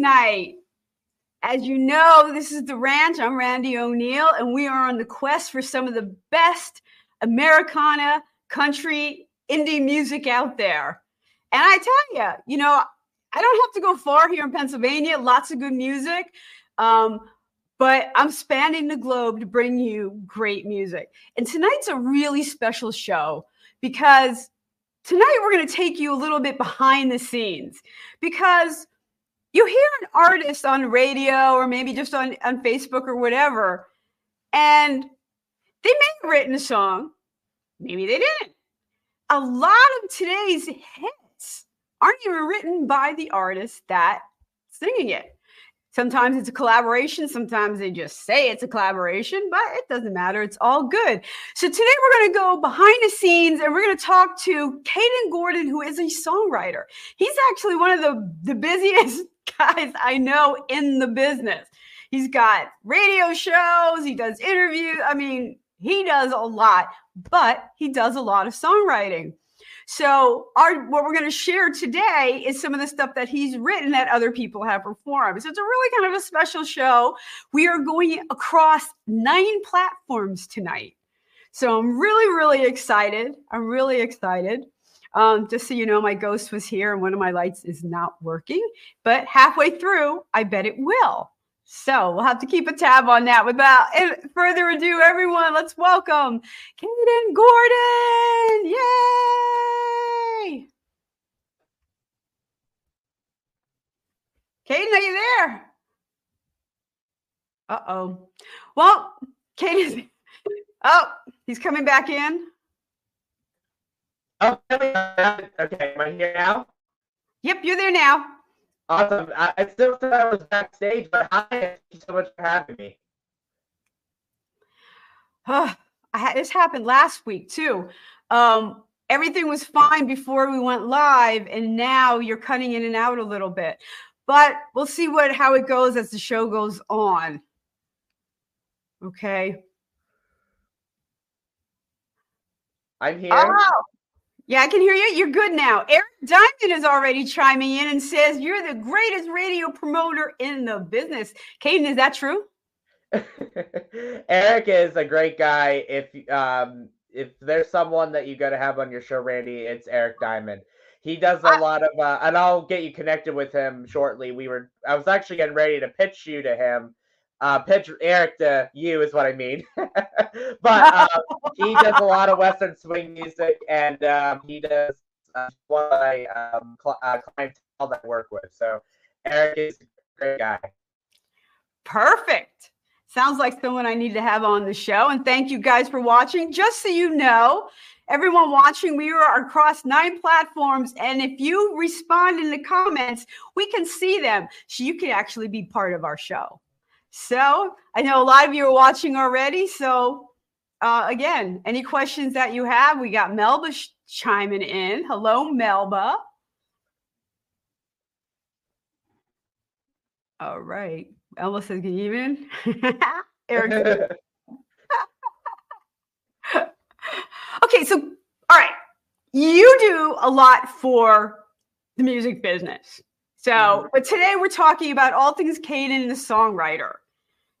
tonight? As you know, this is the ranch. I'm Randie O'Neil, and we are on the quest for some of the best Americana, country, indie music out there. And I tell you, you know, I don't have to go far here in Pennsylvania. Lots of good music. Um, but I'm spanning the globe to bring you great music. And tonight's a really special show because tonight we're going to take you a little bit behind the scenes because you hear an artist on radio or maybe just on, on Facebook or whatever, and they may have written a song, maybe they didn't. A lot of today's hits aren't even written by the artist that's singing it. Sometimes it's a collaboration. Sometimes they just say it's a collaboration, but it doesn't matter. It's all good. So today we're going to go behind the scenes and we're going to talk to Kayden Gordon, who is a songwriter. He's actually one of the, the busiest guys I know in the business. He's got radio shows, he does interviews. I mean, he does a lot, but he does a lot of songwriting. So, our what we're going to share today is some of the stuff that he's written that other people have performed. So, it's a really kind of a special show. We are going across nine platforms tonight. So, I'm really, really excited. I'm really excited. Um, just so you know, my ghost was here and one of my lights is not working, but halfway through, I bet it will. So we'll have to keep a tab on that. Without further ado, everyone, let's welcome Kayden Gordon. Yay! Kayden, are you there? Uh oh. Well, Kayden, oh, he's coming back in. Oh, okay. Am I here now? Yep, you're there now. Awesome. I, I still thought I was backstage, but hi, thank you so much for having me. Had this happened last week too. Um, everything was fine before we went live, and now you're cutting in and out a little bit. But we'll see what how it goes as the show goes on. Okay. I'm here. Oh, yeah, I can hear you. You're good now. Eric Diamond is already chiming in and says you're the greatest radio promoter in the business. Kayden, is that true? Eric is a great guy. If um if there's someone that you got to have on your show, Randie, it's Eric Diamond. He does a I- lot of, uh, and I'll get you connected with him shortly. We were, I was actually getting ready to pitch you to him. Uh, pitch Eric to you is what I mean. but um, he does a lot of Western swing music, and um, he does uh, of my um, cl- uh, clientele that I work with. So Eric is a great guy. Perfect. Sounds like someone I need to have on the show. And thank you guys for watching. Just so you know, everyone watching, we are across nine platforms. And if you respond in the comments, we can see them. So you can actually be part of our show. So I know a lot of you are watching already. So uh, again, any questions that you have, we got Melba sh- chiming in. Hello, Melba. All right. Elma says, good evening. Eric. okay, so all right. You do a lot for the music business. So, Mhm. but today we're talking about all things Kayden the songwriter.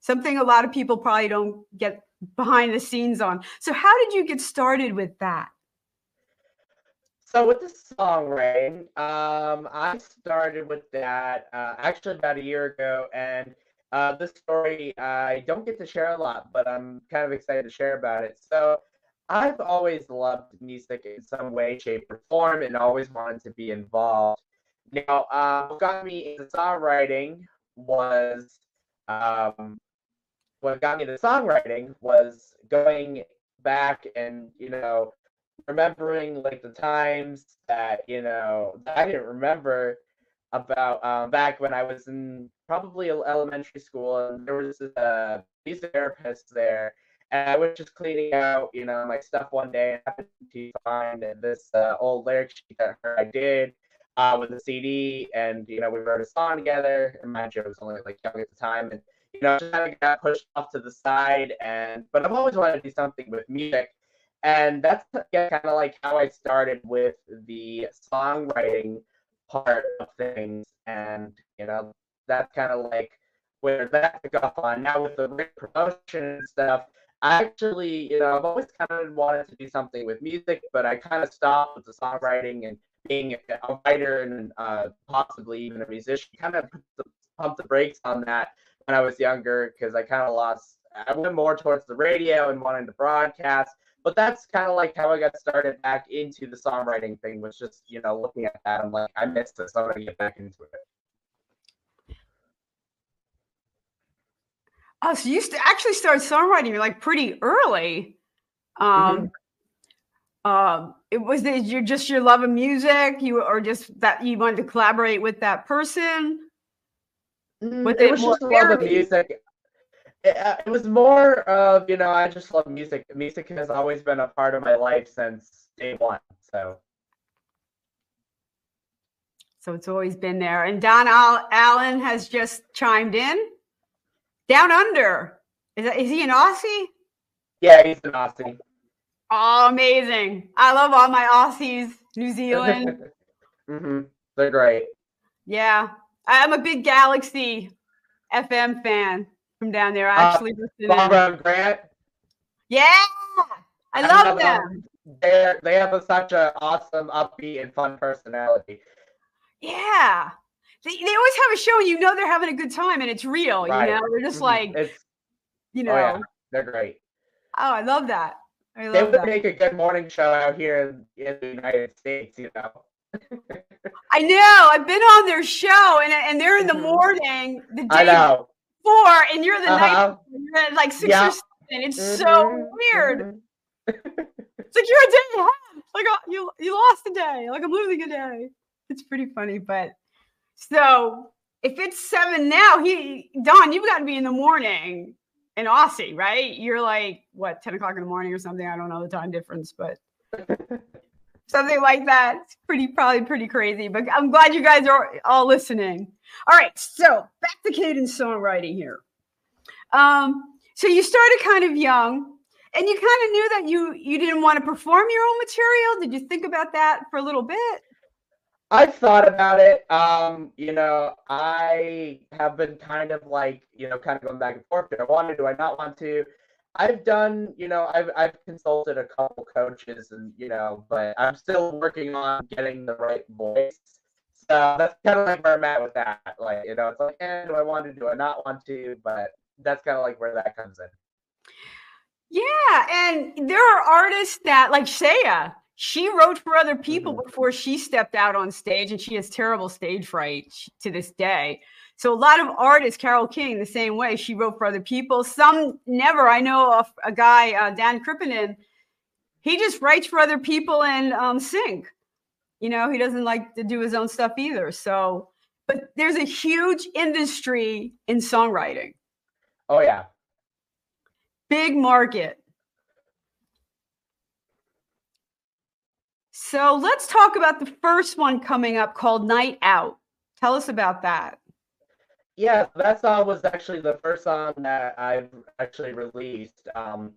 Something a lot of people probably don't get behind the scenes on. So, how did you get started with that? So with the songwriting, um, I started with that uh, actually about a year ago, and uh, this story I don't get to share a lot, but I'm kind of excited to share about it. So I've always loved music in some way, shape, or form, and always wanted to be involved. Now, uh, what got me into songwriting was um, what got me into songwriting was going back and you know remembering like the times that you know that I didn't remember about um, back when I was in probably elementary school, and there was a uh, music therapist there, and I was just cleaning out, you know, my stuff one day, and happened to find this uh, old lyric sheet that I did uh, with a CD, and you know, we wrote a song together. And you, I was only like young at the time, and you know, just kind of got pushed off to the side. And but I've always wanted to do something with music, and that's kind of like how I started with the songwriting part of things, and you know, that's kind of like where that took off on. Now with the promotion and stuff, I actually, you know, I've always kind of wanted to do something with music, but I kind of stopped with the songwriting and being a writer and uh, possibly even a musician. Kind of pumped the brakes on that when I was younger because I kind of lost. I went more towards the radio and wanting to broadcast, but that's kind of like how I got started back into the songwriting thing. Was just you know looking at that, I'm like, I missed this. I'm gonna get back into it. Oh, so you st- actually started songwriting like pretty early. Um, mm-hmm. Um, it was it your just your love of music, you or just that you wanted to collaborate with that person. Mm, with it, it was just love of music. It, uh, it was more of you know I just love music. Music has always been a part of my life since day one. So. So it's always been there. And Don Allen has just chimed in. Down under. Is that is he an Aussie? Yeah, he's an Aussie. Oh, amazing. I love all my Aussies, New Zealand. mm-hmm. They're great. Yeah. I'm a big Galaxy FM fan from down there. I uh, actually uh, listen Barbara Grant. Yeah. I, I love them. They they have a, such an awesome, upbeat, and fun personality. Yeah they, they always have a show and you know they're having a good time and it's real. Right. You know, they're just mm-hmm. like, it's, you know, oh, yeah. they're great. Oh, I love that. I love they would that. make a good morning show out here in, the United States, you know. I know. I've been on their show, and and they're in the mm-hmm. morning, the day before, and you're the uh-huh. night. Like six yeah. or seven. It's mm-hmm. so weird. Mm-hmm. it's like you're a day ahead. Like uh, you you lost a day. Like I'm losing a day. It's pretty funny, but so if it's seven now, he Don, you've got to be in the morning in Aussie, right? You're like what, 10 o'clock in the morning or something. I don't know the time difference, but something like that. It's pretty probably pretty crazy. But I'm glad you guys are all listening. All right, so back to Kayden's songwriting here. Um, so you started kind of young and you kind of knew that you you didn't want to perform your own material. Did you think about that for a little bit? I've thought about it. Um, you know, I have been kind of like, you know, kind of going back and forth. Do I want to? Do I not want to? I've done, you know, I've I've consulted a couple coaches, and you know, but I'm still working on getting the right voice. So that's kind of like where I'm at with that. Like, you know, it's like, eh, do I want to? Do I not want to? But that's kind of like where that comes in. Yeah, and there are artists that like Shaya she wrote for other people mm-hmm. before she stepped out on stage and she has terrible stage fright to this day. So a lot of artists carole king the same way she wrote for other people. Some never. I know of a guy uh, dan krippinen he just writes for other people and um, sing. You know he doesn't like to do his own stuff either. So but there's a huge industry in songwriting. Oh yeah. Big market So let's talk about the first one coming up called Night Out. Tell us about that. Yeah, that song was actually the first song that I've actually released. Um,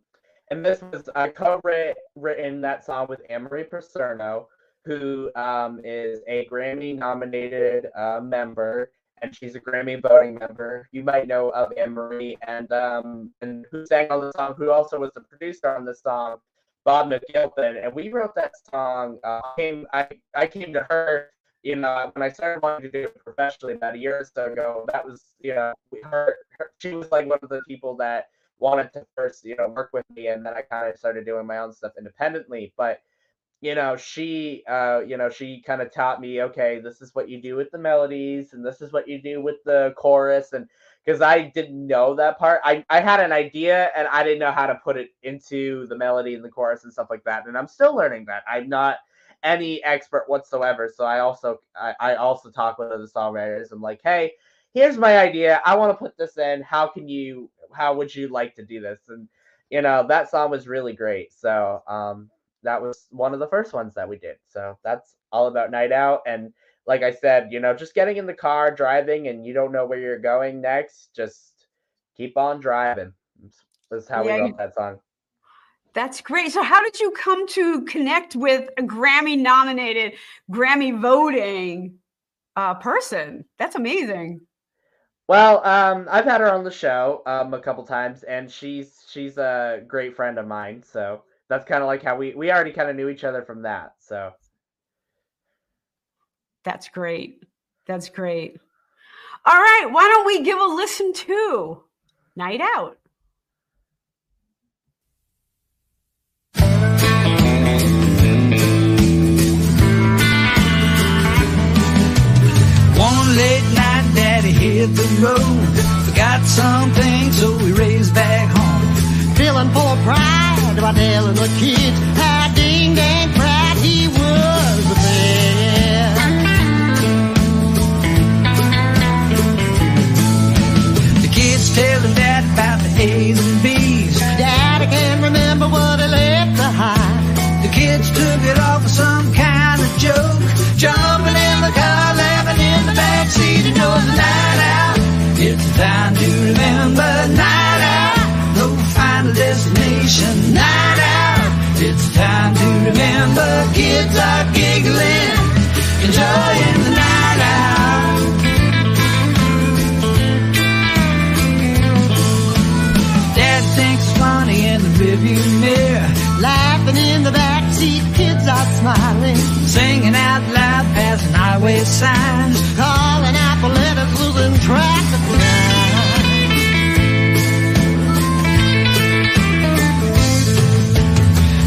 and this was I co-written that song with Amory Paserno, who um, is a Grammy-nominated uh, member, and she's a Grammy voting member. You might know of Amory, and um, and who sang on the song, who also was the producer on the song, Bob McGilpin, and we wrote that song. Uh, came I I came to her, you know, when I started wanting to do it professionally about a year or so ago. That was, you know, her, her she was like one of the people that wanted to first, you know, work with me, and then I kind of started doing my own stuff independently. But you know, she, uh, you know, she kind of taught me, okay, this is what you do with the melodies, and this is what you do with the chorus, and because I didn't know that part. I, I had an idea and I didn't know how to put it into the melody and the chorus and stuff like that. And I'm still learning that. I'm not any expert whatsoever. So I also I, I also talk with other songwriters. I'm like, hey, here's my idea. I want to put this in. How can you? How would you like to do this? And you know that song was really great. So um, that was one of the first ones that we did. So that's all about Night Out. And like I said, you know, just getting in the car, driving, and you don't know where you're going next. Just keep on driving. That's how Yeah, we wrote that song. That's great. So, how did you come to connect with a Grammy nominated, Grammy voting uh, person? That's amazing. Well, um, I've had her on the show um, a couple times, and she's she's a great friend of mine. So that's kind of like how we we already kind of knew each other from that. So That's great. That's great. All right. Why don't we give a listen to Night Out? One late night, daddy hit the road. Forgot something, so we raced back home. feeling full of pride about telling the kids how ding dang proud A's and B's. Daddy can't remember what he left behind. The kids took it off for some kind of joke. Jumping in the car, laughing in the backseat. You know the night out. It's time to remember night out. No final destination. Night out. It's time to remember. Kids are giggling, enjoying the smiling. Singing out loud, passing highway signs. Calling out for letters, losing of time.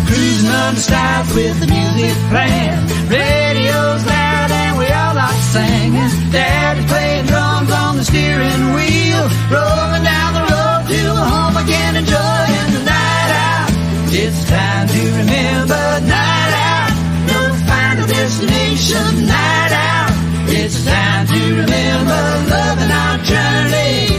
Cruising under stars with the music playing. Radio's loud and we all are singing. Daddy's playing drums on the steering wheel. Rolling down the road to home again, enjoying the night out. It's time to remember night out. No final destination, night out. It's time to remember loving our journey.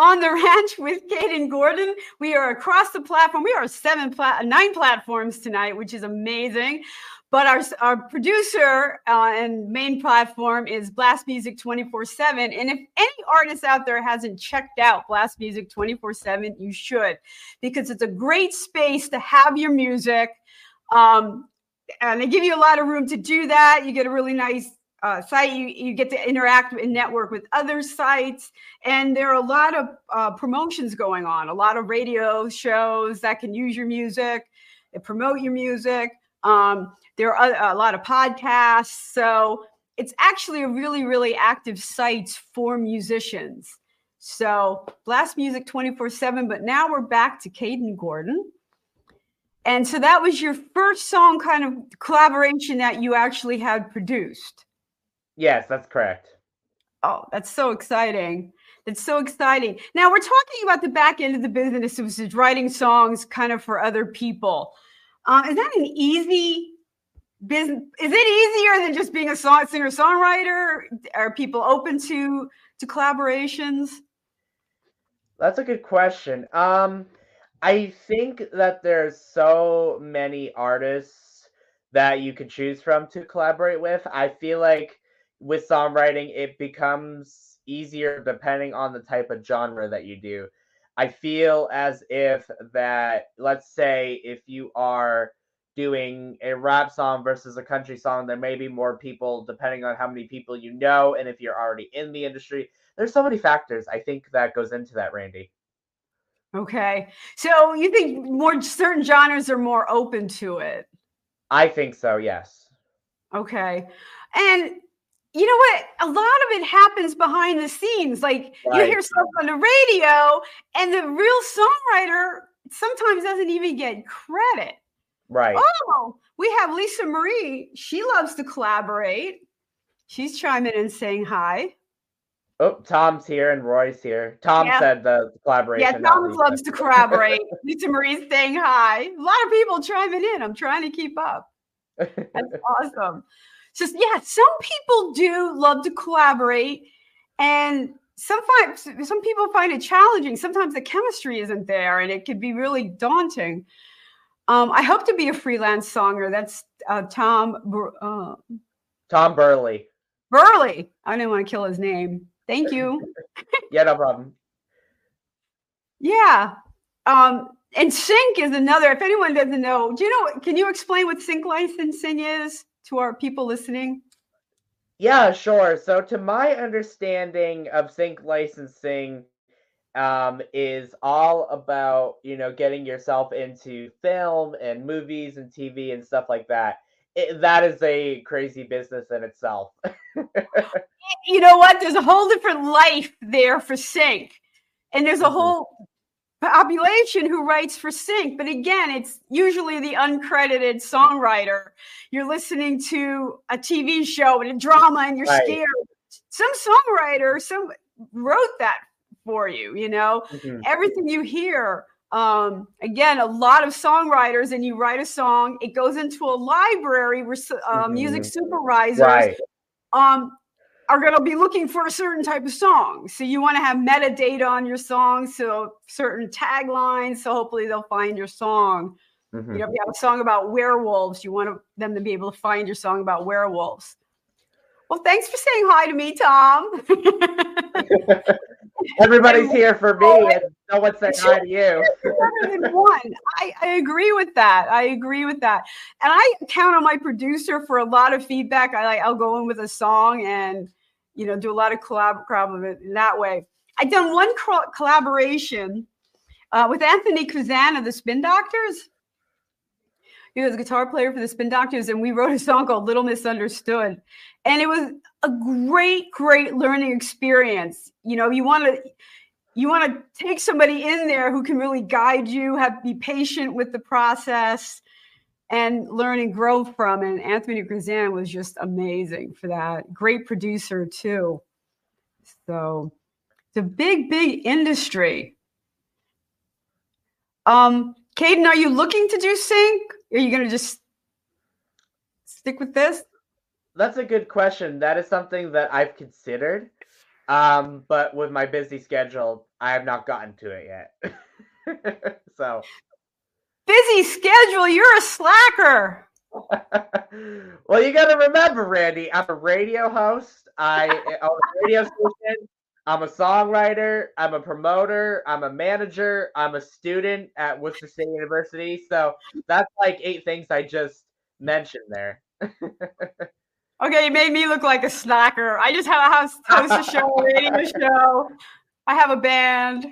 On the ranch with Kayden Gordon. We are across the platform. We are seven, plat- nine platforms tonight, which is amazing. But our our producer uh, and main platform is Blast Music 24 7. And if any artist out there hasn't checked out Blast Music 24 7, you should, because it's a great space to have your music. Um, and they give you a lot of room to do that. You get a really nice uh, site. You, you get to interact and network with other sites. And there are a lot of uh, promotions going on, a lot of radio shows that can use your music, promote your music. Um, there are a, a lot of podcasts. So it's actually a really, really active site for musicians. So Blast Music 24 7. But now we're back to Kayden Gordon. And so that was your first song kind of collaboration that you actually had produced. Yes, that's correct. Oh, that's so exciting. That's so exciting. Now we're talking about the back end of the business, which is writing songs kind of for other people. Um, is that an easy business? Is it easier than just being a song singer songwriter? Are people open to to collaborations? That's a good question. Um, I think that there's so many artists that you could choose from to collaborate with. I feel like with songwriting, it becomes easier depending on the type of genre that you do. I feel as if that, let's say, if you are doing a rap song versus a country song, there may be more people depending on how many people you know, and if you're already in the industry. There's so many factors I think that goes into that, Randie. Okay. So you think more certain genres are more open to it? I think so, yes. Okay. And you know what? A lot of it happens behind the scenes. Like you hear stuff on the radio, and the real songwriter sometimes doesn't even get credit. Right. Oh, we have Lisa Marie. She loves to collaborate. She's chiming in saying hi. Oh, Tom's here and Roy's here. Tom Yeah. said the collaboration. Yeah, Tom loves to collaborate. Lisa Marie's saying hi. A lot of people chiming in. I'm trying to keep up. That's awesome. So yeah, some people do love to collaborate, and some find, some people find it challenging. Sometimes the chemistry isn't there, and it could be really daunting. Um, I hope to be a freelance songer. That's uh, Tom uh, Tom Burley. Burley. I didn't want to kill his name. Thank you. Yeah, no problem. Yeah. Um, and sync is another. If anyone doesn't know, do you know? Can you explain what sync licensing is to our people listening? Yeah, sure. So, to my understanding of sync licensing, um, is all about you know getting yourself into film and movies and TV and stuff like that. It, that is a crazy business in itself. You know what? There's a whole different life there for sync, and there's a Mhm. whole population who writes for sync. But again, it's usually the uncredited songwriter. You're listening to a TV show and a drama, and you're Right. scared. Some songwriter, some wrote that for you. You know, Mhm. everything you hear um again a lot of songwriters and you write a song it goes into a library where uh, music Mhm. supervisors Right. um are going to be looking for a certain type of song so you want to have metadata on your song so certain taglines so hopefully they'll find your song Mhm. you know if you have a song about werewolves you want them to be able to find your song about werewolves well thanks for saying hi to me tom Everybody's here for me, and no one said hi to you. one. I, I agree with that. I agree with that. And I count on my producer for a lot of feedback. I like I'll go in with a song and you know do a lot of collab in that way. I've done one co- collaboration uh, with Anthony Krizan, the Spin Doctors. He was a guitar player for the Spin Doctors, and we wrote a song called "Little Misunderstood," and it was a great, great learning experience. You know, you want to you want to take somebody in there who can really guide you, have be patient with the process, and learn and grow from. And Anthony Krizan was just amazing for that. Great producer too. So it's a big, big industry. Um, Kayden, are you looking to do sync? Are you going to just stick with this? That's a good question. That is something that I've considered. Um, but with my busy schedule, I have not gotten to it yet. so, Busy schedule. You're a slacker. well, you got to remember, Randie, I'm a radio host. I own a radio station. I'm a songwriter. I'm a promoter. I'm a manager. I'm a student at Worcester State University. So that's like eight things I just mentioned there. Okay, you made me look like a slacker. I just have a house host a show, a radio show. I have a band.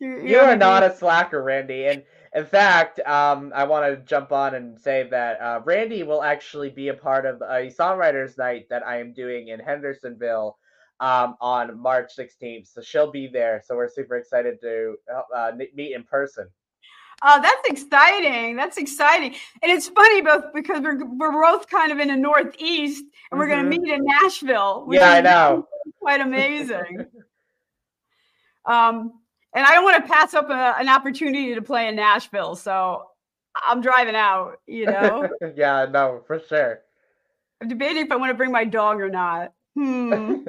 You, You are not a slacker, Randie. And in fact, um, I want to jump on and say that uh, Randie will actually be a part of a songwriters night that I am doing in Hendersonville um, on March 16th. So she'll be there. So we're super excited to uh, meet in person. Oh, that's exciting. That's exciting. And it's funny both because we're we're both kind of in the northeast and we're Mhm. gonna meet in Nashville. Yeah, I know. Quite amazing. um, and I don't want to pass up a, an opportunity to play in Nashville, so I'm driving out, you know. yeah, no, for sure. I'm debating if I want to bring my dog or not. Hmm.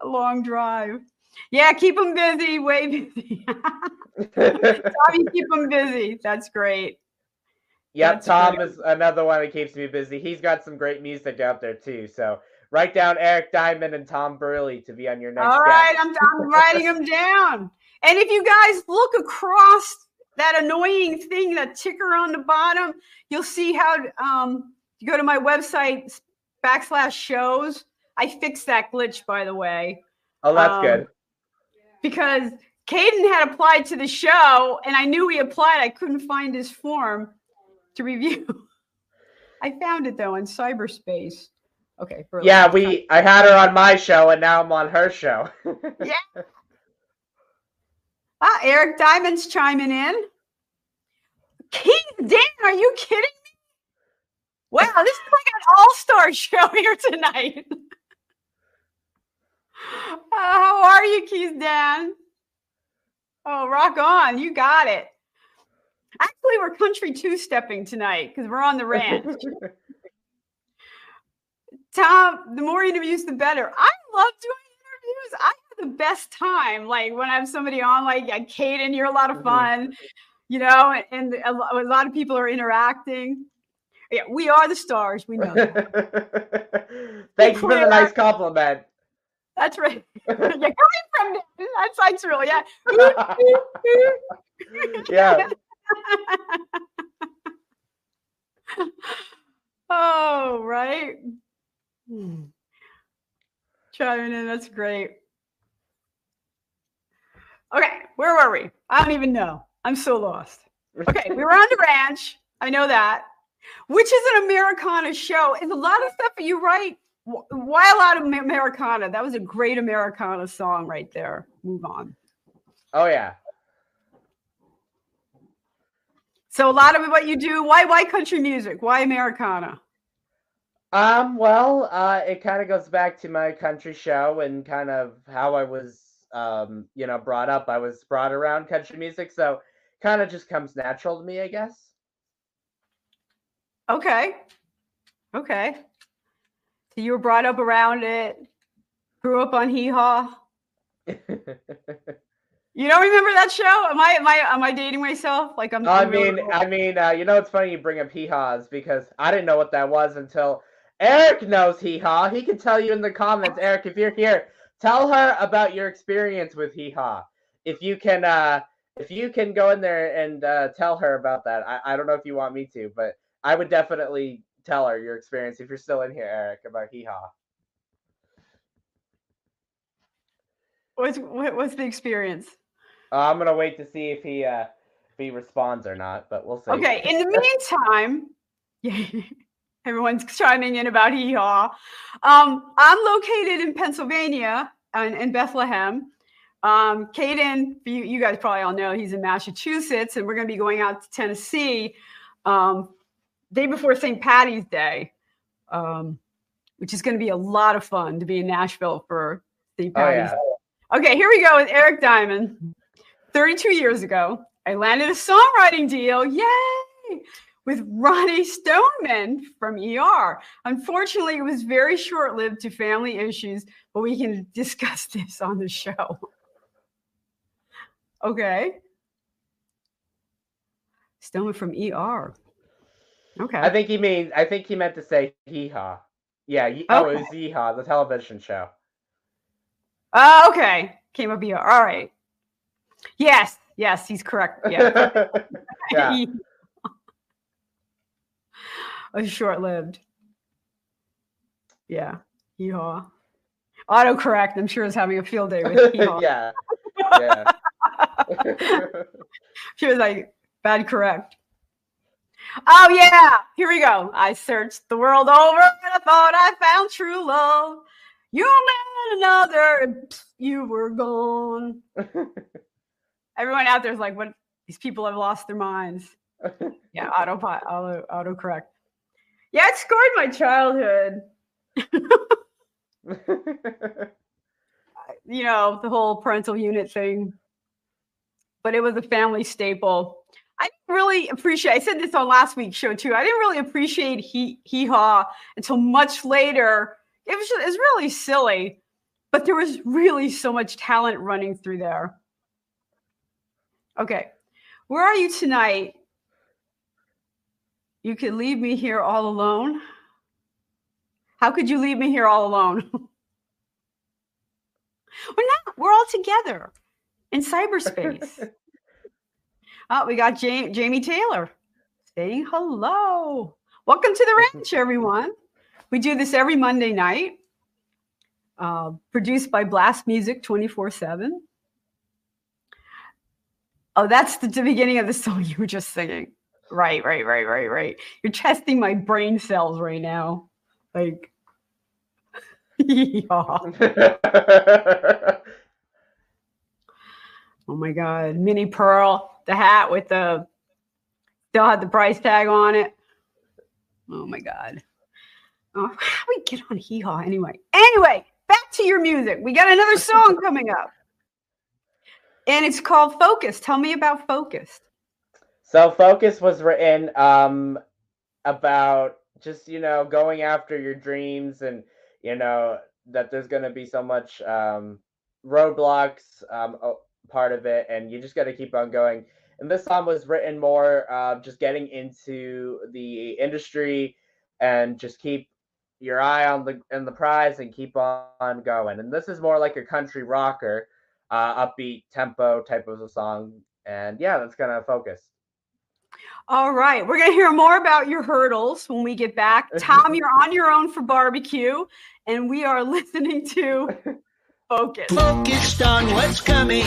a long drive. Yeah, keep them busy, way busy. Tommy, keep them busy. That's great. Yep, That's Tom great. is another one that keeps me busy. He's got some great music out there too. So write down Eric Diamond and Tom Burley to be on your next All right, I'm, I'm writing them down. And if you guys look across that annoying thing, that ticker on the bottom, you'll see how um, you go to my website backslash shows. I fixed that glitch, by the way. oh, that's um, good. because Kayden had applied to the show and I knew he applied. I couldn't find his form to review. I found it though in cyberspace. Okay. for Yeah, long time. we. I had her on my show, and now I'm on her show. Ah, Eric Diamond's chiming in. Keith Dan, are you kidding me? Wow, this is like an all-star show here tonight. Uh, how are you, Keith Dan? Oh, rock on. You got it. Actually, we're country two-stepping tonight because we're on the ranch. Tom, the more interviews, the better. I love doing interviews. I the best time. Like when I have somebody on, like like Kayden, you're a lot of Mhm. fun, you know, and, a a lot of people are interacting. Yeah, we are the stars. We know. Thanks for the nice compliment. That's right. You're coming from. That's that's real. Yeah. yeah. oh, right. Hmm. Chiming in. That's great. Where were we? I don't even know. I'm so lost. Okay, we were on the ranch. I know that. Which is an Americana show. And a lot of stuff that you write. wh- Why a lot of Americana? That was a great Americana song right there. Move on. Oh yeah. So a lot of what you do, why why country music? Why Americana? Um, well, uh, it kind of goes back to my country show and kind of how I was, um, you know, brought up. I was brought around country music, so kind of just comes natural to me, I guess. Okay. Okay. So you were brought up around it, grew up on Hee Haw. You don't remember that show? Am I am I am I dating myself? Like I'm I mean. I mean, uh, you know, it's funny you bring up hee haws because I didn't know what that was until Eric knows hee haw. He can tell you in the comments, Eric, if you're here, tell her about your experience with hee haw. If you can, uh, if you can go in there and uh, tell her about that. I, I don't know if you want me to, but I would definitely tell her your experience if you're still in here, Eric, about hee haw. what's what, what's the experience? Uh, I'm gonna wait to see if he uh, if he responds or not, but we'll see. Okay. In the meantime, yeah, everyone's chiming in about Hee Haw. Um, I'm located in Pennsylvania and in Bethlehem. Um, Kayden, you, you guys probably all know he's in Massachusetts, and we're going to be going out to Tennessee um, day before St. Patty's Day, um, which is going to be a lot of fun to be in Nashville for St. Oh Patty's yeah. Okay, here we go with Eric Diamond. 32 years ago, I landed a songwriting deal, yay, with Roni Stoneman from ER. Unfortunately, it was very short lived to family issues, but we can discuss this on the show. Okay. Stoneman from ER. Okay. I think he means. I think he meant to say hee haw. Yeah. ye- Oh, it was hee haw, the television show. Oh, okay. Came up ER. All right. Yes. Yes, he's correct. Yeah. yeah. short lived. Yeah. Yeehaw. Autocorrect, I'm sure, is having a field day with yeehaw. yeah. Yeah. She was like, bad correct. Oh, yeah. Here we go. I searched the world over and I thought I found true love. You met another and pff, you were gone. Everyone out there is like, what These people have lost their minds. Yeah, auto auto autocorrect. Yeah, it scarred my childhood. you know, the whole parental unit thing. But it was a family staple. I didn't really appreciate. I said this on last week's show too. I didn't really appreciate he hee haw until much later. It was just, it was really silly, but there was really so much talent running through there. Okay, where are you tonight? You could leave me here all alone. How could you leave me here all alone? we're not. We're all together in cyberspace. oh, we got Jamie, Jamie Taylor saying hello. Welcome to the ranch, everyone. We do this every Monday night, uh, produced by Blast Music 24 7. Oh, that's the, the beginning of the song you were just singing. Right, right, right, right, right. You're testing my brain cells right now. Like, yeah. Oh my God. Minnie Pearl, the hat with the, still had the price tag on it. Oh my God. Oh, how do we get on hee haw anyway? Anyway, back to your music. We got another song coming up. And it's called Focus. Tell me about Focused. So Focus was written um about just, you know, going after your dreams and, you know, that there's going to be so much um roadblocks um part of it and you just got to keep on going. And this song was written more uh, just getting into the industry and just keep your eye on the in the prize and keep on going. And this is more like a country rocker, uh, upbeat tempo type of a song. And yeah, that's gonna focus. All right. We're going to hear more about your hurdles when we get back. Tom, you're on your own for barbecue, and we are listening to Focus. Focused on what's coming.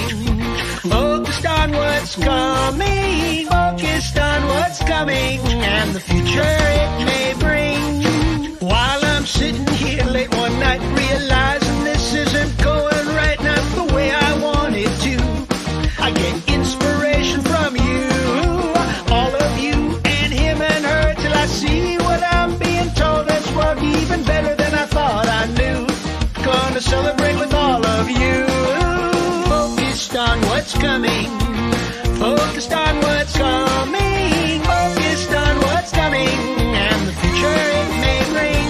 Focused on what's coming. Focused on what's coming and the future it may bring. While I'm sitting here late one night realizing you. Focused on what's coming. Focused on what's coming. Focused on what's coming and the future it may bring.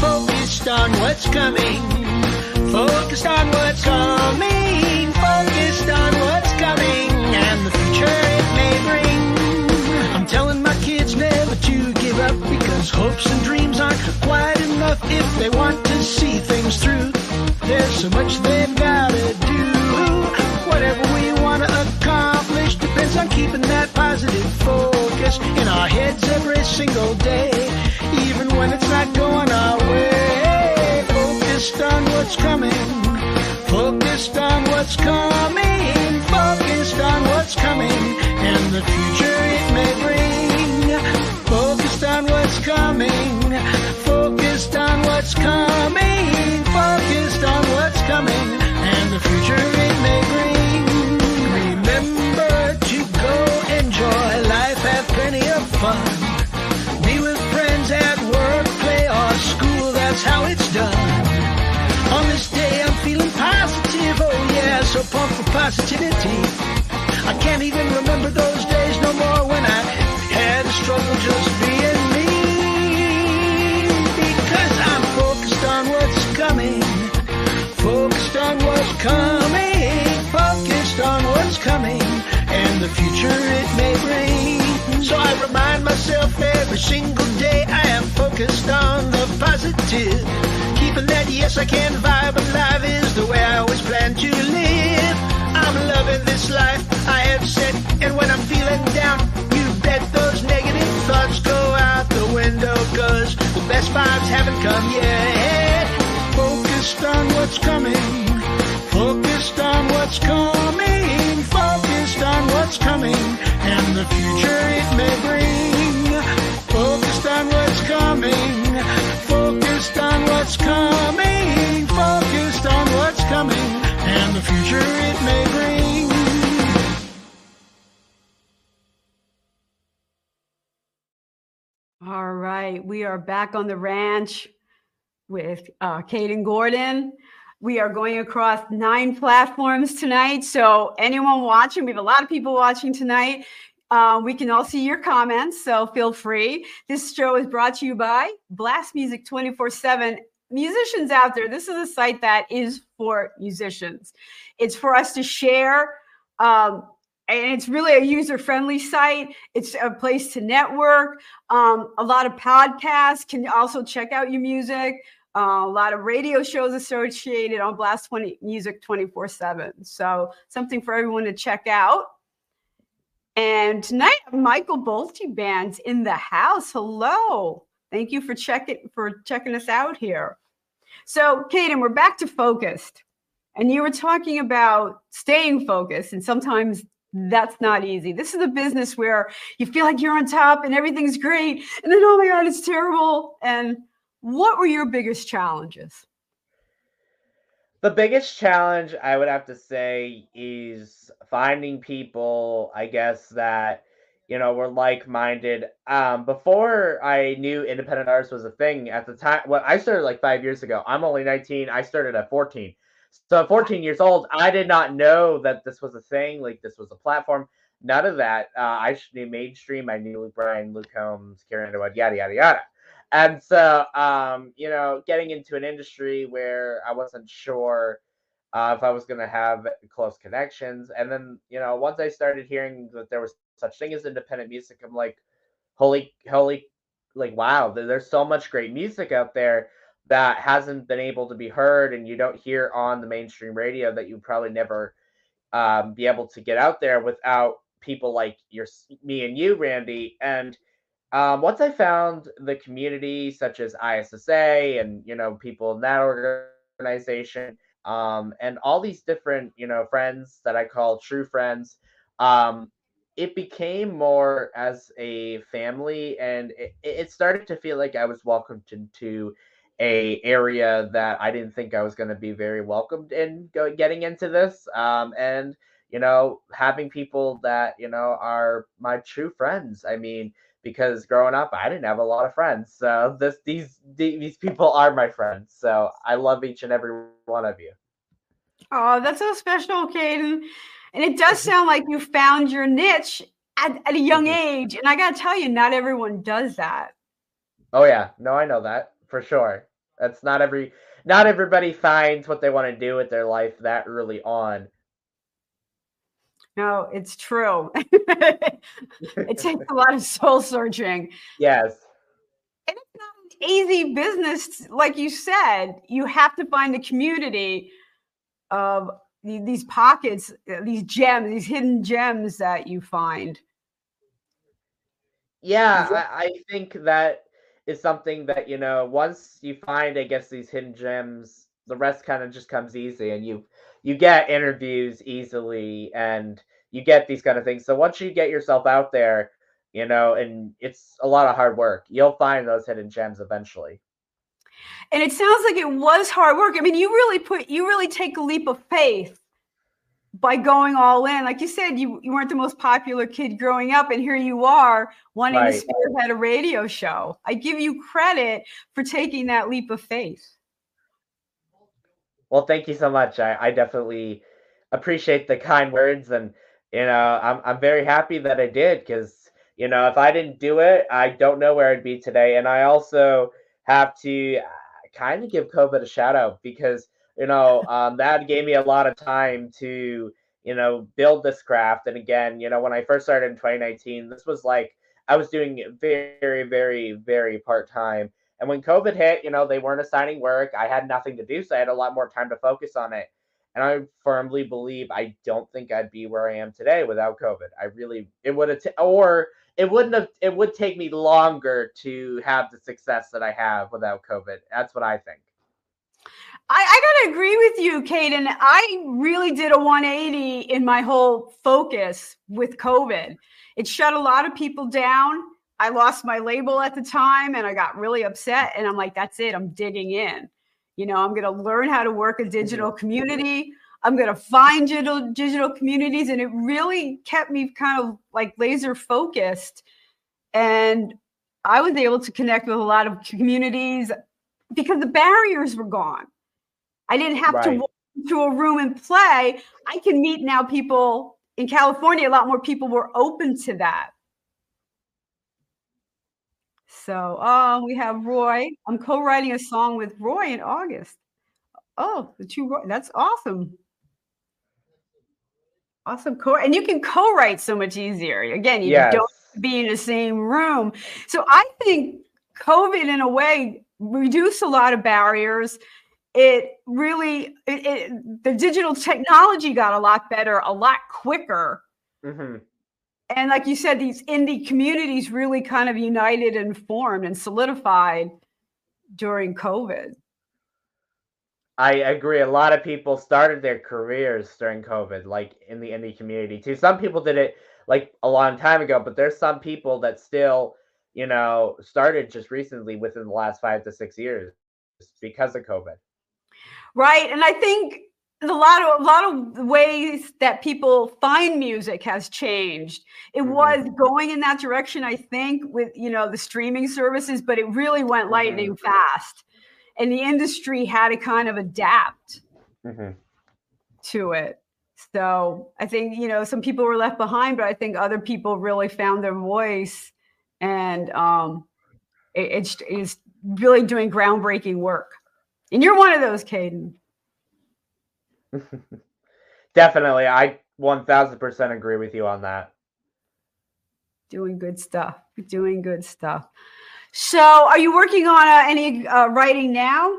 Focused on what's coming. Focused on what's coming. Focused on what's coming and the future it may bring. I'm telling my kids never to give up because hopes and dreams aren't quite enough if they want to see things through. There's so much they've gotta do. Whatever we wanna accomplish depends on keeping that positive focus in our heads every single day, even when it's not going our way. Focused on what's coming. Focused on what's coming. Focused on what's coming and the future it may bring. Focused on what's coming. Focused on what's coming. Focused on coming and the future it may bring. Remember to go enjoy life, have plenty of fun. Be with friends at work, play or school, that's how it's done. On this day I'm feeling positive, oh yeah, so pumped for positivity. I can't even remember those days no more when I had to struggle just being coming, focused on what's coming, and the future it may bring. So I remind myself every single day I am focused on the positive. Keeping that yes I can vibe alive is the way I always plan to live. I'm loving this life I have set, and when I'm feeling down, you bet those negative thoughts go out the window, cause the best vibes haven't come yet. Focused on what's coming, Focused on what's coming, focused on what's coming, and the future it may bring. Focused on what's coming, focused on what's coming, focused on what's coming, and the future it may bring. All right, we are back on the ranch with uh, Kayden Gordon. We are going across nine platforms tonight. So, anyone watching, we have a lot of people watching tonight. Uh, we can all see your comments, so feel free. This show is brought to you by Blast Music 24 7. Musicians out there, this is a site that is for musicians. It's for us to share. Um, and it's really a user friendly site. It's a place to network. Um, a lot of podcasts can also check out your music. Uh, a lot of radio shows associated on Blast 20 Music 24 7. So, something for everyone to check out. And tonight, Michael Bolte Band's in the house. Hello. Thank you for checking for checking us out here. So, Kayden, we're back to focused. And you were talking about staying focused, and sometimes that's not easy. This is a business where you feel like you're on top and everything's great, and then oh my god, it's terrible. And what were your biggest challenges? The biggest challenge I would have to say is finding people, I guess, that, you know, were like minded. Um, before I knew independent artists was a thing at the time, well, I started like five years ago. I'm only 19. I started at 14. So at 14 years old, I did not know that this was a thing, like this was a platform. None of that. Uh, I knew mainstream. I knew Luke Bryan, Luke Combs, Carrie Underwood, yada, yada, yada and so um, you know getting into an industry where i wasn't sure uh, if i was going to have close connections. And then you know once i started hearing that there was such thing as independent music i'm like holy holy like wow there's so much great music out there that hasn't been able to be heard and you don't hear on the mainstream radio that you probably never um, be able to get out there without people like your me and you Randie. And um, once I found the community such as ISSA and you know people in that organization, um, and all these different you know friends that I call true friends, um, it became more as a family, and it, it started to feel like I was welcomed into a area that I didn't think I was going to be very welcomed in getting into this, um, and you know having people that you know are my true friends. I mean because growing up I didn't have a lot of friends. So this these these people are my friends. So I love each and every one of you. Oh, that's so special, Kayden. And it does sound like you found your niche at, at a young Mm-hmm. age. And I gotta tell you, not everyone does that. Oh yeah, no, I know that for sure. That's not every not everybody finds what they want to do with their life that early on. No, it's true. it takes a lot of soul searching. Yes. And it's not an easy business, like you said. You have to find a community of these pockets, uh, these gems, these hidden gems that you find. Yeah, I, I think that is something that, you know, once you find, I guess, these hidden gems, the rest kind of just comes easy and you you get interviews easily and you get these kind of things. So once you get yourself out there, you know, and it's a lot of hard work, you'll find those hidden gems eventually. And it sounds like it was hard work. I mean, you really put, you really take a leap of faith by going all in. Like you said, you, you weren't the most popular kid growing up, and here you are wanting to Right. spearhead a radio show. I give you credit for taking that leap of faith. Well, thank you so much. I, I definitely appreciate the kind words, and you know, I'm I'm very happy that I did because you know, if I didn't do it, I don't know where I'd be today. And I also have to kind of give COVID a shout out because you know um, that gave me a lot of time to you know build this craft. And again, you know, when I first started in 2019, this was like I was doing very, very, very part time. And when COVID hit, you know, they weren't assigning work. I had nothing to do, so I had a lot more time to focus on it. And I firmly believe I don't think I'd be where I am today without COVID. I really it would have t- or it wouldn't have it would take me longer to have the success that I have without COVID. That's what I think. I, I gotta agree with you, Kayden. I really did a 180 in my whole focus with COVID. It shut a lot of people down. I lost my label at the time and I got really upset. And I'm like, that's it. I'm digging in. You know, I'm gonna learn how to work a digital mm-hmm. community. I'm gonna find digital digital communities. And it really kept me kind of like laser focused. And I was able to connect with a lot of communities because the barriers were gone. I didn't have to walk into a room and play. I can meet now people in California. A lot more people were open to that. So, oh, we have Roy. I'm co-writing a song with Roy in August. Oh, the two. Roy- That's awesome. Awesome. Co- and you can co-write so much easier. Again, you Yes. don't be in the same room. So I think COVID, in a way, reduced a lot of barriers. It really, it, it, the digital technology got a lot better, a lot quicker. hmm And like you said, these indie communities really kind of united and formed and solidified during COVID. I agree. A lot of people started their careers during COVID, like in the indie community too. Some people did it like a long time ago, but there's some people that still, you know, started just recently within the last five to six years because of COVID. Right. And I think a lot of a lot of ways that people find music has changed. It Mhm. was going in that direction, I think, with you know the streaming services, but it really went lightning fast. And the industry had to kind of adapt hmm to it. So I think, you know, some people were left behind, but I think other people really found their voice and um it, it's it's really doing groundbreaking work. And you're one of those, Kayden. Definitely, I one thousand percent agree with you on that. doing good stuff doing good stuff so are you working on uh, any uh, writing now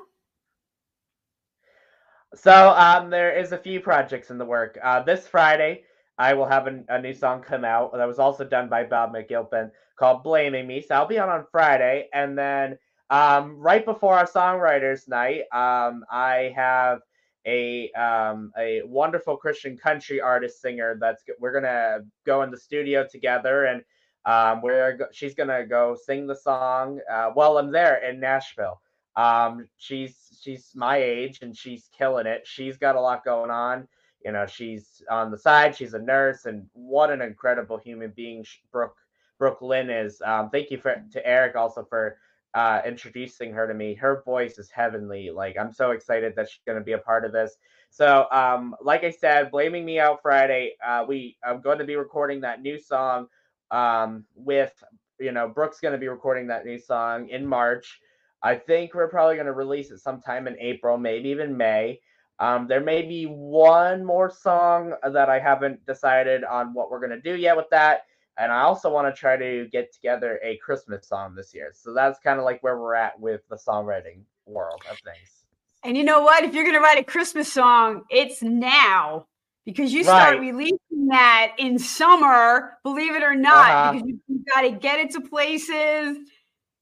So um, there is a few projects in the work. Uh, this Friday, I will have a, a new song come out that was also done by Bob McGilpin called "Blaming Me." So I'll be on on Friday, and then um, right before our songwriters' night, um, I have a um, a wonderful Christian country artist singer that's we're gonna go in the studio together, and um, we're she's gonna go sing the song uh, while I'm there in Nashville. Um, she's she's my age and she's killing it. She's got a lot going on. You know, she's on the side. She's a nurse, and what an incredible human being Brooke Brooke Lynn is. Um, thank you for to Eric also for uh, introducing her to me. Her voice is heavenly. Like I'm so excited that she's going to be a part of this. So, um, like I said, blaming me out Friday. Uh, we I'm going to be recording that new song um, with you know Brooke's going to be recording that new song in March. I think we're probably going to release it sometime in April, maybe even May. Um, there may be one more song that I haven't decided on what we're going to do yet with that. And I also want to try to get together a Christmas song this year. So that's kind of like where we're at with the songwriting world of things. and you know what if you're going to write a christmas song it's now because you start Right. releasing that in summer believe it or not Uh-huh. because you, you got to get it to places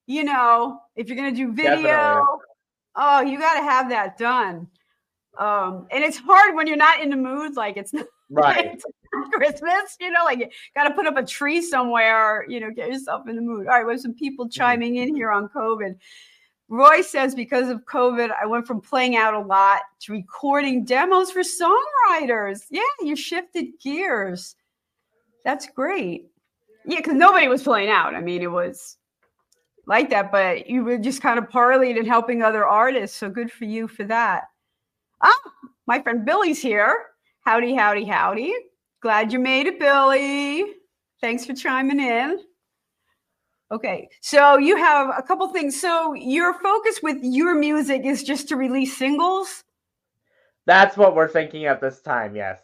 you know if you're going to do video Definitely. oh you got to have that done um and it's hard when you're not in the mood like it's not Right. Christmas, you know, like you got to put up a tree somewhere, you know, get yourself in the mood. All right, we have some people chiming in here on COVID. Roy says because of COVID, I went from playing out a lot to recording demos for songwriters. Yeah, you shifted gears. That's great. Yeah, because nobody was playing out. I mean, it was like that, but you were just kind of parlayed and helping other artists. So good for you for that. Ah, my friend Billy's here. Howdy, howdy, howdy. Glad you made it, Billy. Thanks for chiming in. Okay, so you have a couple things. So your focus with your music is just to release singles, That's what we're thinking at this time. Yes.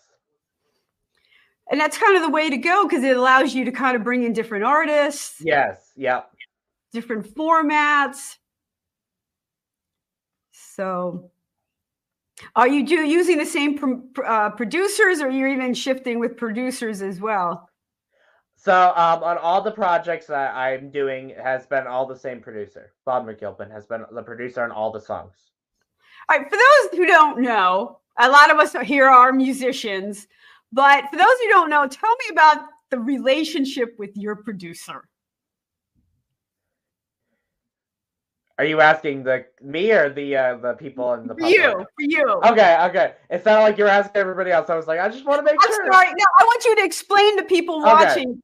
and that's kind of the way to go because it allows you to kind of bring in different artists, Yes. Yep. different formats. So, are you do using the same pro- uh, producers, or you're even shifting with producers as well? So um, on all the projects that I'm doing has been all the same producer. Bob McGilpin has been the producer on all the songs. All right, for those who don't know, a lot of us here are musicians, but for those who don't know, tell me about the relationship with your producer. Are you asking the me or the uh, the people in the For public? you, for you. Okay, okay. It sounded like you were asking everybody else. I was like, I just want to make I'm sure. sorry. No, I want you to explain to people Okay. watching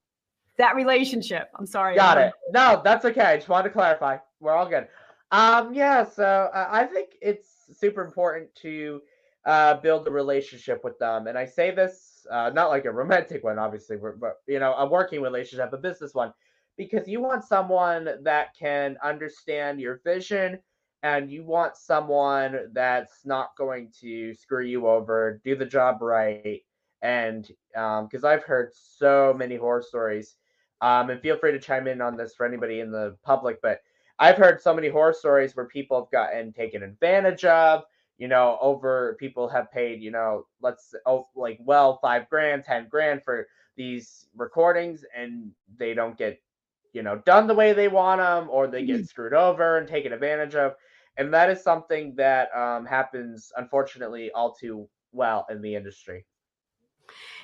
that relationship. I'm sorry. Got it. No, that's okay. I just wanted to clarify. We're all good. Um, yeah. So uh, I think it's super important to uh, build a relationship with them, and I say this uh, not like a romantic one, obviously, but but, you know, a working relationship, a business one, because you want someone that can understand your vision, and you want someone that's not going to screw you over, do the job right, and because I've heard so many horror stories um, and feel free to chime in on this for anybody in the public. But I've heard so many horror stories where people have gotten taken advantage of. You know, over people have paid, you know, let's oh, like well five grand, ten grand for these recordings, and they don't get, you know, done the way they want them, or they get screwed over and taken advantage of, and that is something that um, happens unfortunately all too well in the industry.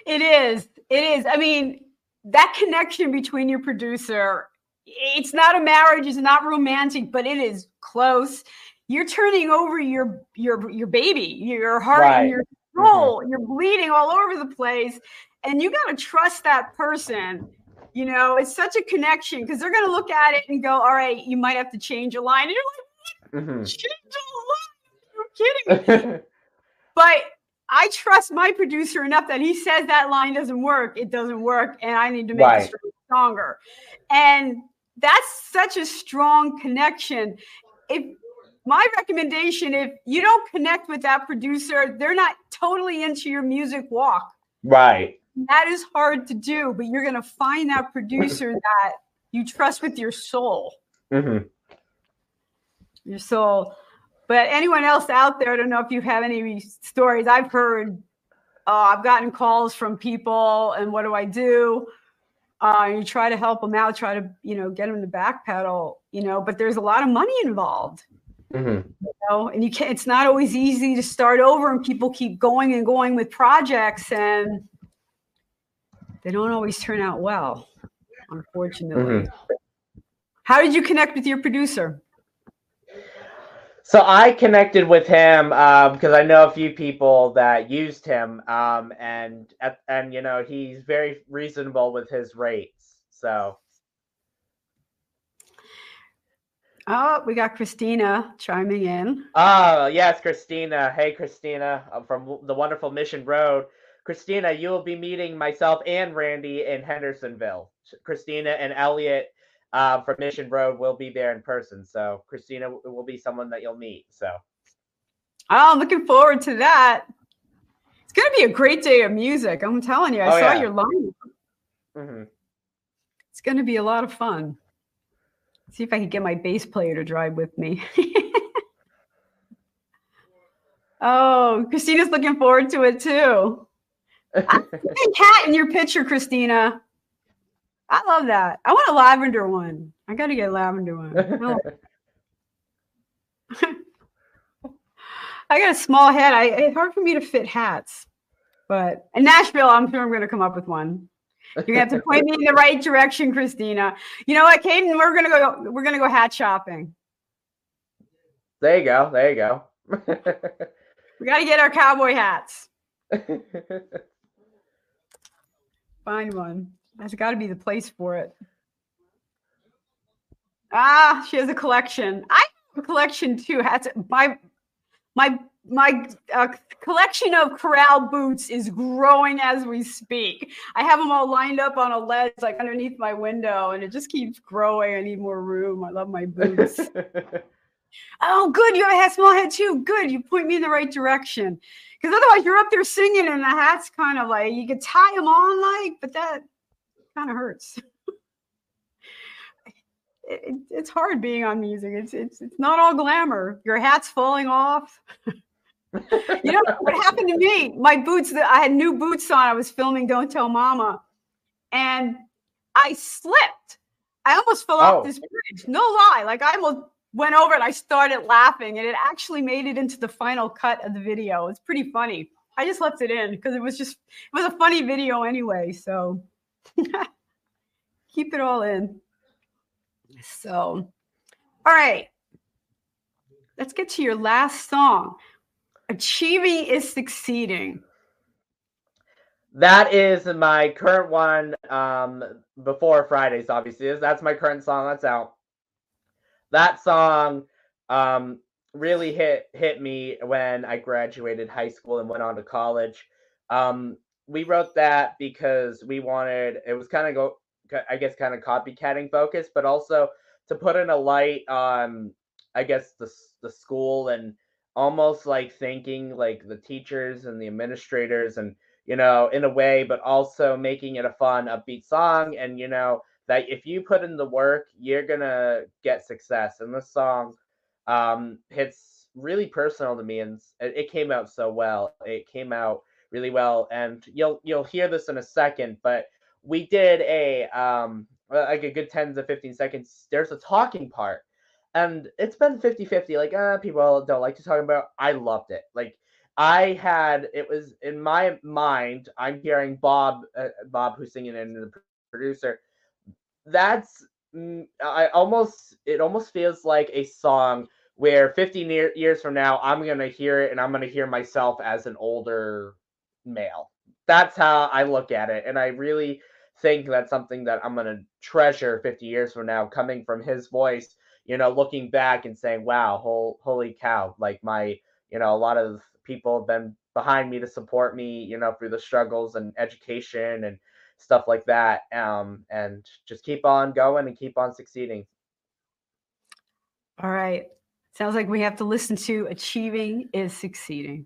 It is. It is. I mean, that connection between your producer, it's not a marriage, it's not romantic, but it is close. You're turning over your your your baby, your heart Right. and your soul. You're bleeding all over the place. And you got to trust that person. You know, it's such a connection because they're going to look at it and go, all right, you might have to change a line. And you're like, mm-hmm. change a line? You're kidding me but I trust my producer enough that he says that line doesn't work, it doesn't work, and I need to make Right. it stronger. And that's such a strong connection. If my recommendation, if you don't connect with that producer, they're not totally into your music walk. right. That is hard to do, but you're going to find that producer that you trust with your soul hmm your soul. But anyone else out there, I don't know if you have any stories. I've heard, uh, I've gotten calls from people, and what do I do? Uh, you try to help them out, try to you know get them to backpedal, you know. But there's a lot of money involved, hmm you know, and you can't. It's not always easy to start over, and people keep going and going with projects, and they don't always turn out well, unfortunately. How did you connect with your producer? So I connected with him um, because I know a few people that used him, um, and and you know he's very reasonable with his rates. So Oh, we got Christina chiming in. oh yes, Christina. Hey Christina, I'm from the wonderful Mission Road. Christina, you will be meeting myself and Randie in Hendersonville. Christina and Elliot uh, from Mission Road will be there in person. So Christina will be someone that you'll meet. So Oh, I'm looking forward to that. It's going to be a great day of music. I'm telling you. I Oh, saw yeah. your line. mhm. It's going to be a lot of fun. See if I can get my bass player to drive with me. oh, Christina's looking forward to it too. Hey, cat in your picture, Christina. I love that. I want a lavender one. I got to get a lavender one. I oh. I got a small head. I it's hard for me to fit hats. But in Nashville, I'm sure I'm going to come up with one. You're gonna have to point me in the right direction, Christina. You know what, Kayden? We're gonna go. We're gonna go hat shopping. there you go. There you go. We got to get our cowboy hats. Find one. That's got to be the place for it. Ah, she has a collection. I have a collection too. Hats. My my my uh, collection of corral boots is growing as we speak. I have them all lined up on a ledge, like underneath my window, and it just keeps growing. I need more room. I love my boots. oh, good. You have a small head too. Good. You point me in the right direction. Because otherwise, you're up there singing, and the hat's kind of like you could tie them on, like, but that kind of hurts. It- it- it's hard being on music. It's it's it's not all glamour. Your hat's falling off. you know what happened to me? My boots. that I had new boots on. I was filming "Don't Tell Mama," and I slipped. I almost fell Oh. off this bridge. No lie. Like I almost went over and I started laughing, and it actually made it into the final cut of the video. It's pretty funny. I just left it in because it was just it was a funny video anyway. So keep it all in. So, all right. Let's get to your last song. Achieving is succeeding. that is my current one. Um, before Fridays, obviously, is that's my current song that's out. That song, um, really hit hit me when I graduated high school and went on to college. Um, we wrote that because we wanted it was kind of go I guess kind of copycatting focus, but also to put in a light on I guess the the school and almost like thanking like the teachers and the administrators and you know in a way but also making it a fun upbeat song and you know that if you put in the work you're gonna get success. And this song um hits really personal to me and it came out so well. It came out really well and you'll you'll hear this in a second but we did a um like a good 10 to 15 seconds. There's a talking part and it's been 50 50 like uh, people don't like to talk about i loved it. Like i had it was in my mind i'm hearing bob uh, bob who's singing and the producer that's mm, i almost it almost feels like a song where 50 years from now i'm gonna hear it and i'm gonna hear myself as an older male. That's how i look at it and i really think that's something that i'm gonna treasure 50 years from now coming from his voice you know, looking back and saying, wow, whole, holy cow, like my, you know, a lot of people have been behind me to support me, you know, through the struggles and education and stuff like that. Um, and just keep on going and keep on succeeding. All right. Sounds like we have to listen to Achieving is Succeeding.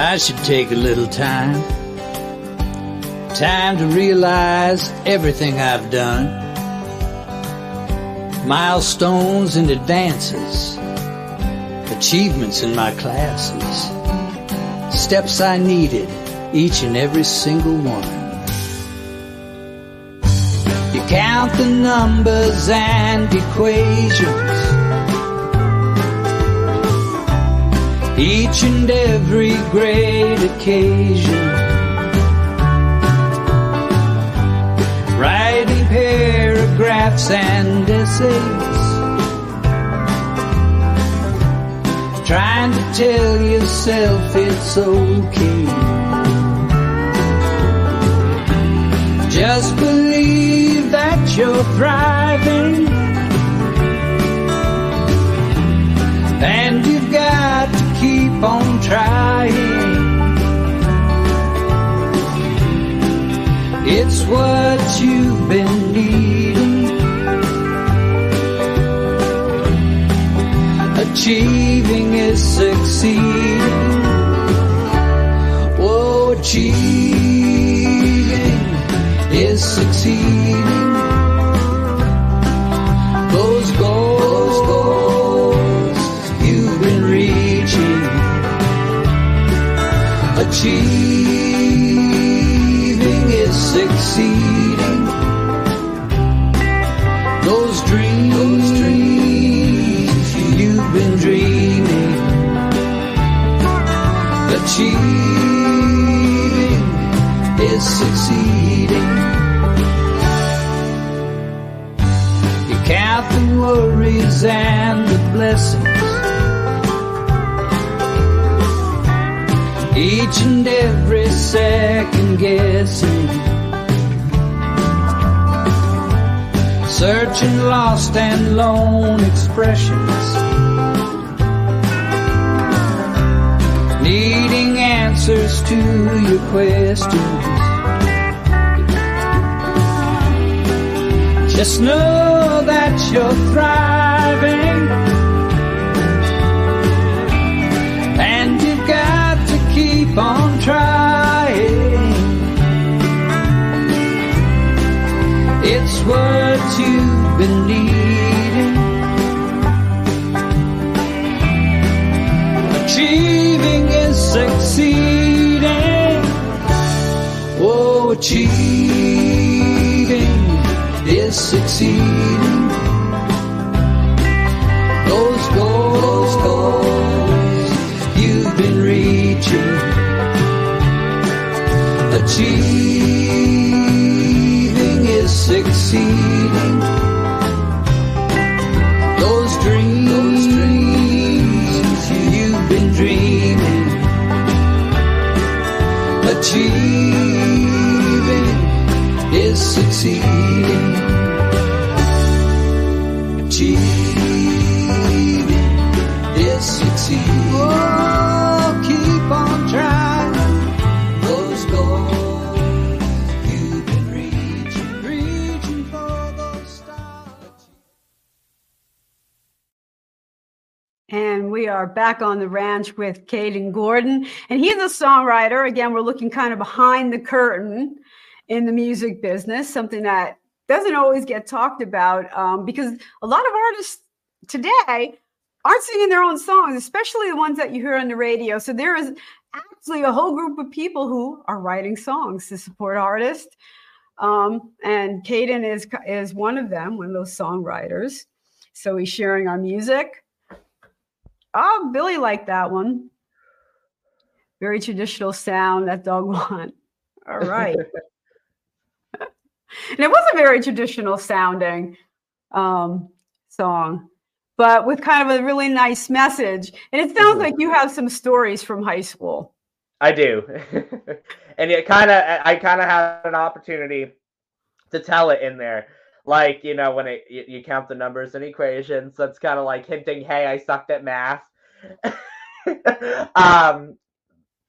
I should take a little time. Time to realize everything I've done. Milestones and advances. Achievements in my classes. Steps I needed, each and every single one. You count the numbers and equations each and every great occasion. Paragraphs and essays. Trying to tell yourself it's okay. Just believe that you're thriving. And you've got to keep on trying. It's what you've been needing. Achieving is succeeding. Oh, achieving is succeeding. Those goals, goals you've been reaching. Achieving succeeding. You count the worries and the blessings. Each and every second guessing. Searching lost and lone expressions. Needing answers to your questions. Just know that you're thriving. And you've got to keep on trying. It's what you've is are back on the ranch with Kayden Gordon. And he's a songwriter. Again, we're looking kind of behind the curtain in the music business, something that doesn't always get talked about um, because a lot of artists today aren't singing their own songs, especially the ones that you hear on the radio. So there is actually a whole group of people who are writing songs to support artists. Um, and Kayden is is one of them, one of those songwriters. So he's sharing our music. Oh, Billy liked that one. Very traditional sound that dog want. All right. and it was a very traditional sounding um, song, but with kind of a really nice message. And it sounds Mhm. like you have some stories from high school. I do, and it kind of I kind of had an opportunity to tell it in there, like you know when it you, you count the numbers and equations. That's kind of like hinting, hey, I sucked at math. um,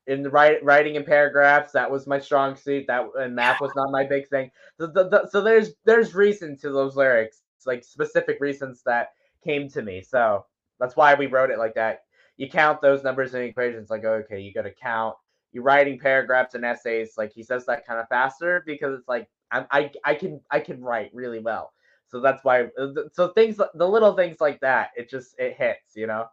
in the write, writing in paragraphs, that was my strong suit. That and math was not my big thing. So, the, the, so there's there's reason to those lyrics, like specific reasons that came to me. So that's why we wrote it like that you count those numbers and equations like okay you got to count you're writing paragraphs and essays like he says that kind of faster because it's like I'm, i i can i can write really well so that's why uh, so things the little things like that it just it hits you know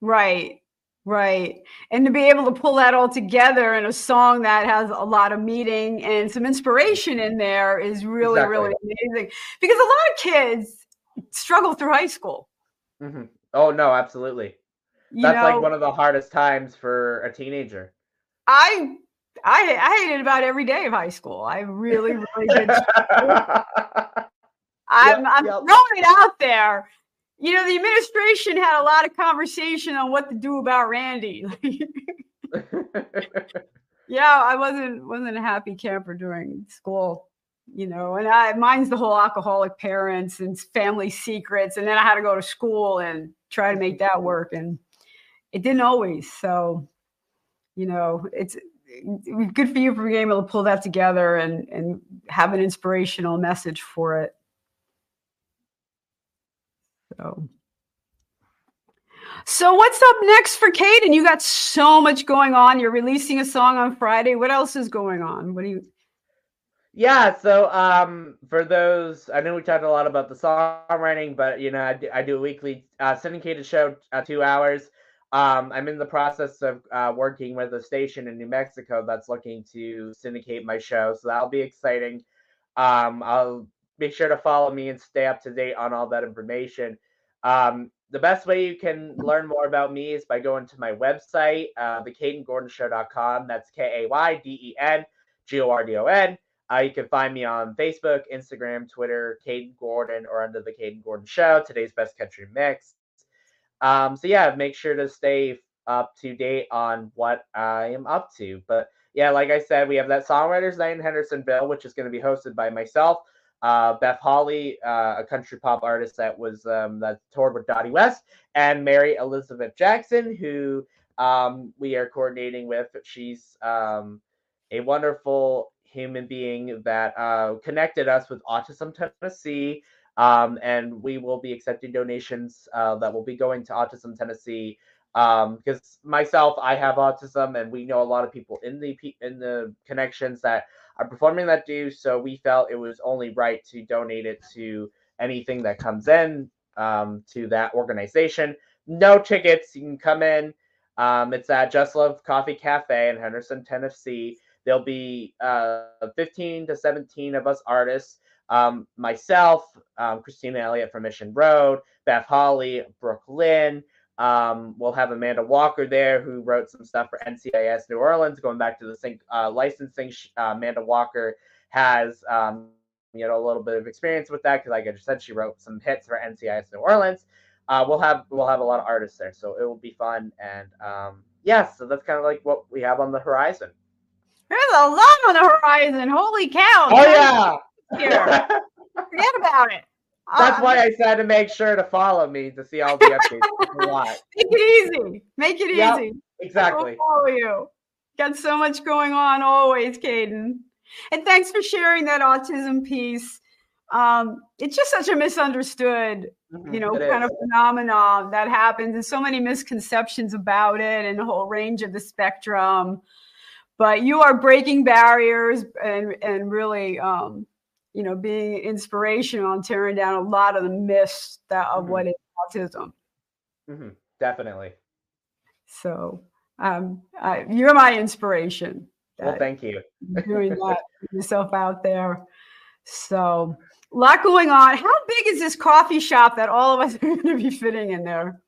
Right, right. And to be able to pull that all together in a song that has a lot of meaning and some inspiration in there is really, really amazing. Because a lot of kids struggle through high school. hmm oh no absolutely You that's know, like one of the hardest times for a teenager I I I hated about every day of high school. I really, really did. I'm, I'm yep. throwing it out there. You know, the administration had a lot of conversation on what to do about Randie. yeah, I wasn't wasn't a happy camper during school, you know, and I mine's the whole alcoholic parents and family secrets, and then I had to go to school and try to make that work, and it didn't always. So, you know, it's good for you for being able to pull that together and and have an inspirational message for it. So. So what's up next for Kayden? You got so much going on. You're releasing a song on Friday. What else is going on? What do you Yeah, so um, for those, I know we talked a lot about the songwriting, but you know, I do, I do a weekly uh, syndicated show, uh, two hours. Um, I'm in the process of uh, working with a station in New Mexico that's looking to syndicate my show, so that'll be exciting. Um, I'll make sure to follow me and stay up to date on all that information. Um, the best way you can learn more about me is by going to my website, uh, thekayden That's K A Y D E N G O R D O N. Uh, you can find me on Facebook, Instagram, Twitter, Kayden Gordon, or under the Kayden Gordon Show, today's best country mix. Um, so yeah, make sure to stay up to date on what I am up to. But yeah, like I said, we have that Songwriters Night in Hendersonville, which is going to be hosted by myself, uh, Beth Holly, uh, a country pop artist that was um, that toured with Dottie West, and Mary Elizabeth Jackson, who um, we are coordinating with. She's um, a wonderful human being that uh, connected us with Autism Tennessee. Um, and we will be accepting donations uh, that will be going to Autism Tennessee. Because um, myself, I have autism, and we know a lot of people in the in the connections that are performing that do. So we felt it was only right to donate it to anything that comes in um, to that organization. No tickets. You can come in. Um, it's at Just Love Coffee Cafe in Henderson, Tennessee. There'll be uh, 15 to 17 of us artists. Um, myself, um, Christina Elliott from Mission Road, Beth Holly, Brooklyn. Um, we'll have Amanda Walker there, who wrote some stuff for NCIS New Orleans. Going back to the sync, uh, licensing, uh, Amanda Walker has um, you know a little bit of experience with that because, like I just said, she wrote some hits for NCIS New Orleans. Uh, we'll have we'll have a lot of artists there, so it will be fun. And um, yeah, so that's kind of like what we have on the horizon. There's a lot on the horizon. Holy cow. Oh yeah. Here. Forget about it. That's Uh, why I said to make sure to follow me to see all the updates. Make it easy. Make it Yep, easy. Exactly. Follow you. Got so much going on always, Kayden. And thanks for sharing that autism piece. Um, it's just such a misunderstood, you know, kind is. of phenomenon that happens, and so many misconceptions about it, and the whole range of the spectrum. But you are breaking barriers and and really, um, you know, being inspirational and tearing down a lot of the myths that of Mhm. what is autism. Mhm, Definitely. So um, uh, you're my inspiration. Well, thank you. doing that, yourself out there. So a lot going on. How big is this coffee shop that all of us are going to be fitting in there?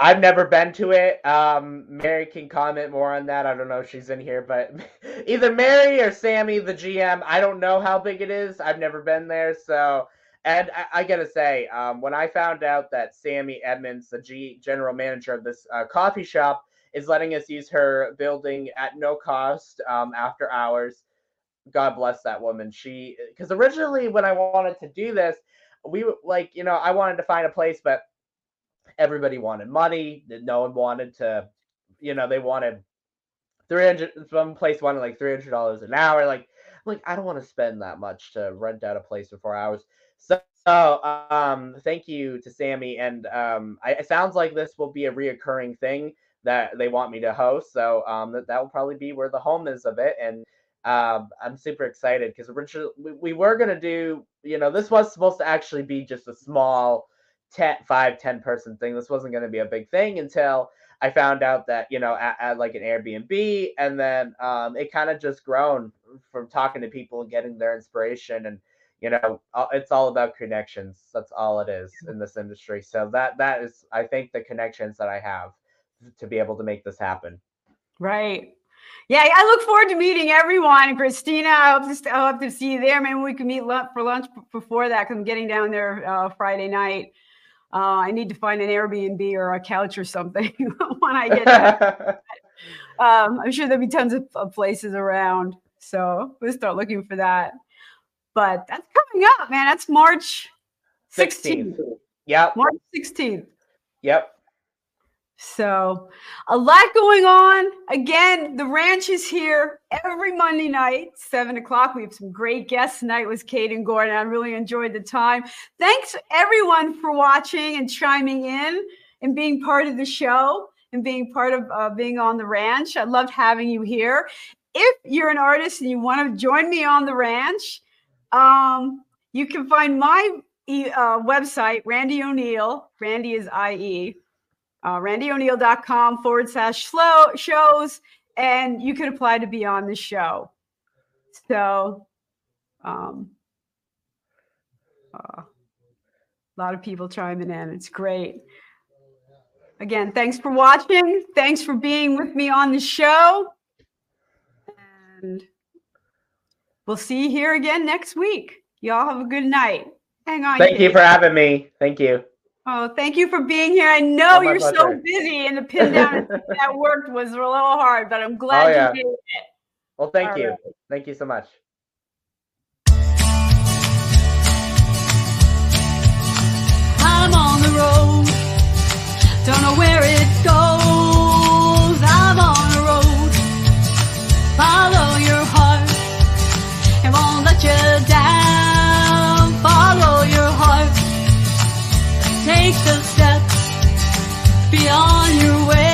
I've never been to it. Um, Mary can comment more on that. I don't know if she's in here, but either Mary or Sammy, the GM, I don't know how big it is. I've never been there. So, and I, I gotta say, um, when I found out that Sammy Edmonds, the G general manager of this uh, coffee shop, is letting us use her building at no cost um, after hours, God bless that woman. She, because originally when I wanted to do this, we like, you know, I wanted to find a place, but everybody wanted money. No one wanted to, you know, they wanted 300, some place wanted like $300 an hour. Like, like, I don't want to spend that much to rent out a place for four hours. So, so um, thank you to Sammy. And um, I, it sounds like this will be a reoccurring thing that they want me to host. So um, that, that will probably be where the home is of it. And um, I'm super excited because originally we, we were going to do, you know, this was supposed to actually be just a small 10, 5, 10 person thing. This wasn't going to be a big thing until I found out that, you know, at, at like an Airbnb. And then um, it kind of just grown from talking to people and getting their inspiration. And, you know, it's all about connections. That's all it is in this industry. So that that is, I think, the connections that I have to be able to make this happen. Right. Yeah, I look forward to meeting everyone. Christina, I hope to, I hope to see you there. Maybe we can meet lunch for lunch before that because I'm getting down there uh, Friday night. Uh, I need to find an Airbnb or a couch or something when I get there. um, I'm sure there'll be tons of, of places around. So we'll start looking for that. But that's coming up, man. That's March 16th. 16th. Yep. March 16th. Yep. So, a lot going on. Again, the ranch is here every Monday night, seven o'clock. We have some great guests tonight with Kayden Gordon. I really enjoyed the time. Thanks everyone for watching and chiming in and being part of the show and being part of uh, being on the ranch. I loved having you here. If you're an artist and you want to join me on the ranch, um, you can find my uh, website, Randie O'Neil. Randy is IE uh, randyoneal.com forward slash slow shows, and you can apply to be on the show. So, um, uh, a lot of people chiming in. It's great. Again, thanks for watching. Thanks for being with me on the show. And we'll see you here again next week. Y'all have a good night. Hang on. Thank you Kate. for having me. Thank you. Oh, thank you for being here. I know Oh, you're so busy, and the pin down that worked was a little hard, but I'm oh, glad Oh, yeah. you did it. Well, thank All you. right. Thank you so much. I'm on the road. Don't know where it goes. I'm on the road. Follow your be on your way.